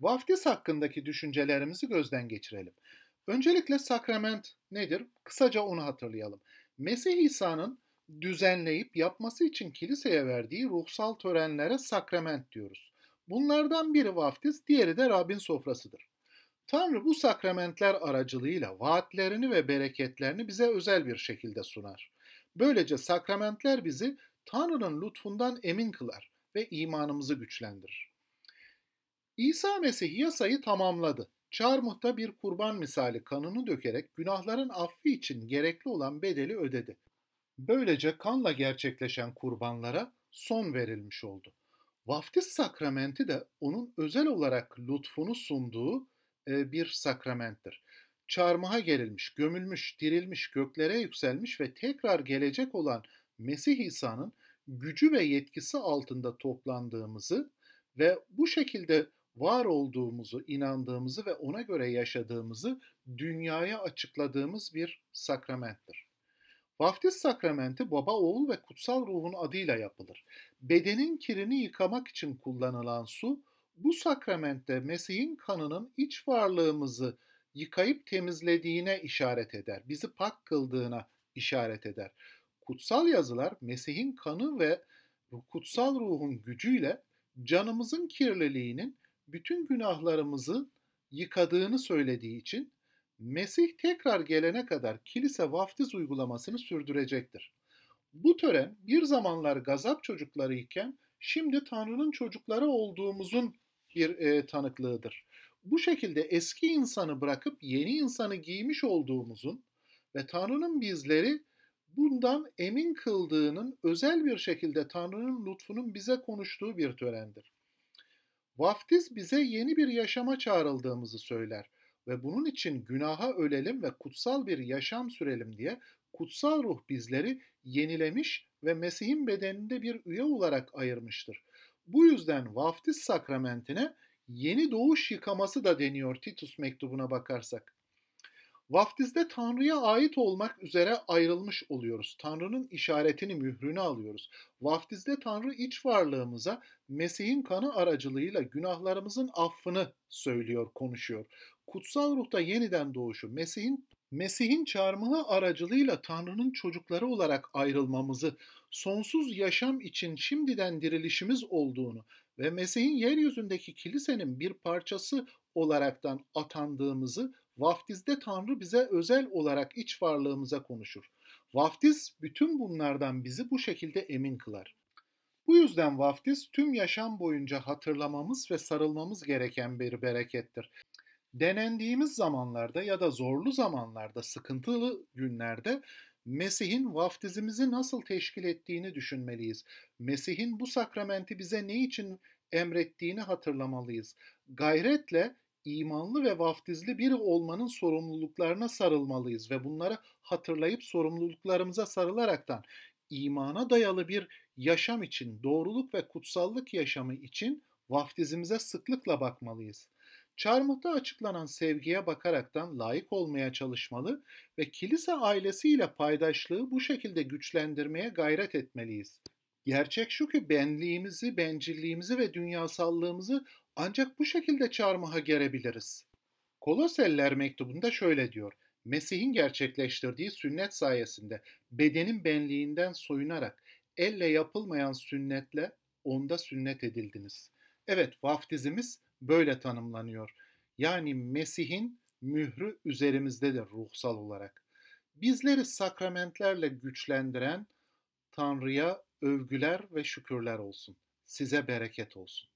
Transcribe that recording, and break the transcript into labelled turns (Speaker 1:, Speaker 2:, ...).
Speaker 1: Vaftiz hakkındaki düşüncelerimizi gözden geçirelim. Öncelikle sakrament nedir? Kısaca onu hatırlayalım. Mesih İsa'nın düzenleyip yapması için kiliseye verdiği ruhsal törenlere sakrament diyoruz. Bunlardan biri vaftiz, diğeri de Rabbin sofrasıdır. Tanrı bu sakramentler aracılığıyla vaatlerini ve bereketlerini bize özel bir şekilde sunar. Böylece sakramentler bizi Tanrı'nın lütfundan emin kılar ve imanımızı güçlendirir. İsa Mesih yasayı tamamladı. Çarmıhta bir kurban misali kanını dökerek günahların affı için gerekli olan bedeli ödedi. Böylece kanla gerçekleşen kurbanlara son verilmiş oldu. Vaftiz sakramenti de onun özel olarak lütfunu sunduğu e, bir sakramenttir. Çarmıha gerilmiş, gömülmüş, dirilmiş, göklere yükselmiş ve tekrar gelecek olan Mesih İsa'nın gücü ve yetkisi altında toplandığımızı ve bu şekilde var olduğumuzu, inandığımızı ve ona göre yaşadığımızı dünyaya açıkladığımız bir sakramenttir. Vaftiz sakramenti baba, oğul ve kutsal ruhun adıyla yapılır. Bedenin kirini yıkamak için kullanılan su, bu sakramentte Mesih'in kanının iç varlığımızı yıkayıp temizlediğine işaret eder. Bizi pak kıldığına işaret eder. Kutsal yazılar Mesih'in kanı ve kutsal ruhun gücüyle canımızın kirliliğinin bütün günahlarımızı yıkadığını söylediği için Mesih tekrar gelene kadar kilise vaftiz uygulamasını sürdürecektir. Bu tören bir zamanlar gazap çocukları iken şimdi Tanrı'nın çocukları olduğumuzun bir e, tanıklığıdır. Bu şekilde eski insanı bırakıp yeni insanı giymiş olduğumuzun ve Tanrı'nın bizleri bundan emin kıldığının özel bir şekilde Tanrı'nın lütfunun bize konuştuğu bir törendir. Vaftiz bize yeni bir yaşama çağrıldığımızı söyler ve bunun için günaha ölelim ve kutsal bir yaşam sürelim diye kutsal ruh bizleri yenilemiş ve Mesih'in bedeninde bir üye olarak ayırmıştır. Bu yüzden vaftiz sakramentine yeni doğuş yıkaması da deniyor Titus mektubuna bakarsak. Vaftizde Tanrı'ya ait olmak üzere ayrılmış oluyoruz. Tanrı'nın işaretini, mührünü alıyoruz. Vaftizde Tanrı iç varlığımıza Mesih'in kanı aracılığıyla günahlarımızın affını söylüyor, konuşuyor. Kutsal ruhta yeniden doğuşu, Mesih'in Mesih'in çarmıhı aracılığıyla Tanrı'nın çocukları olarak ayrılmamızı, sonsuz yaşam için şimdiden dirilişimiz olduğunu ve Mesih'in yeryüzündeki kilisenin bir parçası olaraktan atandığımızı Vaftizde Tanrı bize özel olarak iç varlığımıza konuşur. Vaftiz bütün bunlardan bizi bu şekilde emin kılar. Bu yüzden vaftiz tüm yaşam boyunca hatırlamamız ve sarılmamız gereken bir berekettir. Denendiğimiz zamanlarda ya da zorlu zamanlarda, sıkıntılı günlerde Mesih'in vaftizimizi nasıl teşkil ettiğini düşünmeliyiz. Mesih'in bu sakramenti bize ne için emrettiğini hatırlamalıyız. Gayretle imanlı ve vaftizli biri olmanın sorumluluklarına sarılmalıyız ve bunları hatırlayıp sorumluluklarımıza sarılaraktan imana dayalı bir yaşam için, doğruluk ve kutsallık yaşamı için vaftizimize sıklıkla bakmalıyız. Çarmıhta açıklanan sevgiye bakaraktan layık olmaya çalışmalı ve kilise ailesiyle paydaşlığı bu şekilde güçlendirmeye gayret etmeliyiz. Gerçek şu ki benliğimizi, bencilliğimizi ve dünyasallığımızı ancak bu şekilde çarmıha gerebiliriz. Koloseller mektubunda şöyle diyor. Mesih'in gerçekleştirdiği sünnet sayesinde bedenin benliğinden soyunarak elle yapılmayan sünnetle onda sünnet edildiniz. Evet vaftizimiz böyle tanımlanıyor. Yani Mesih'in mührü üzerimizdedir ruhsal olarak. Bizleri sakramentlerle güçlendiren Tanrı'ya övgüler ve şükürler olsun. Size bereket olsun.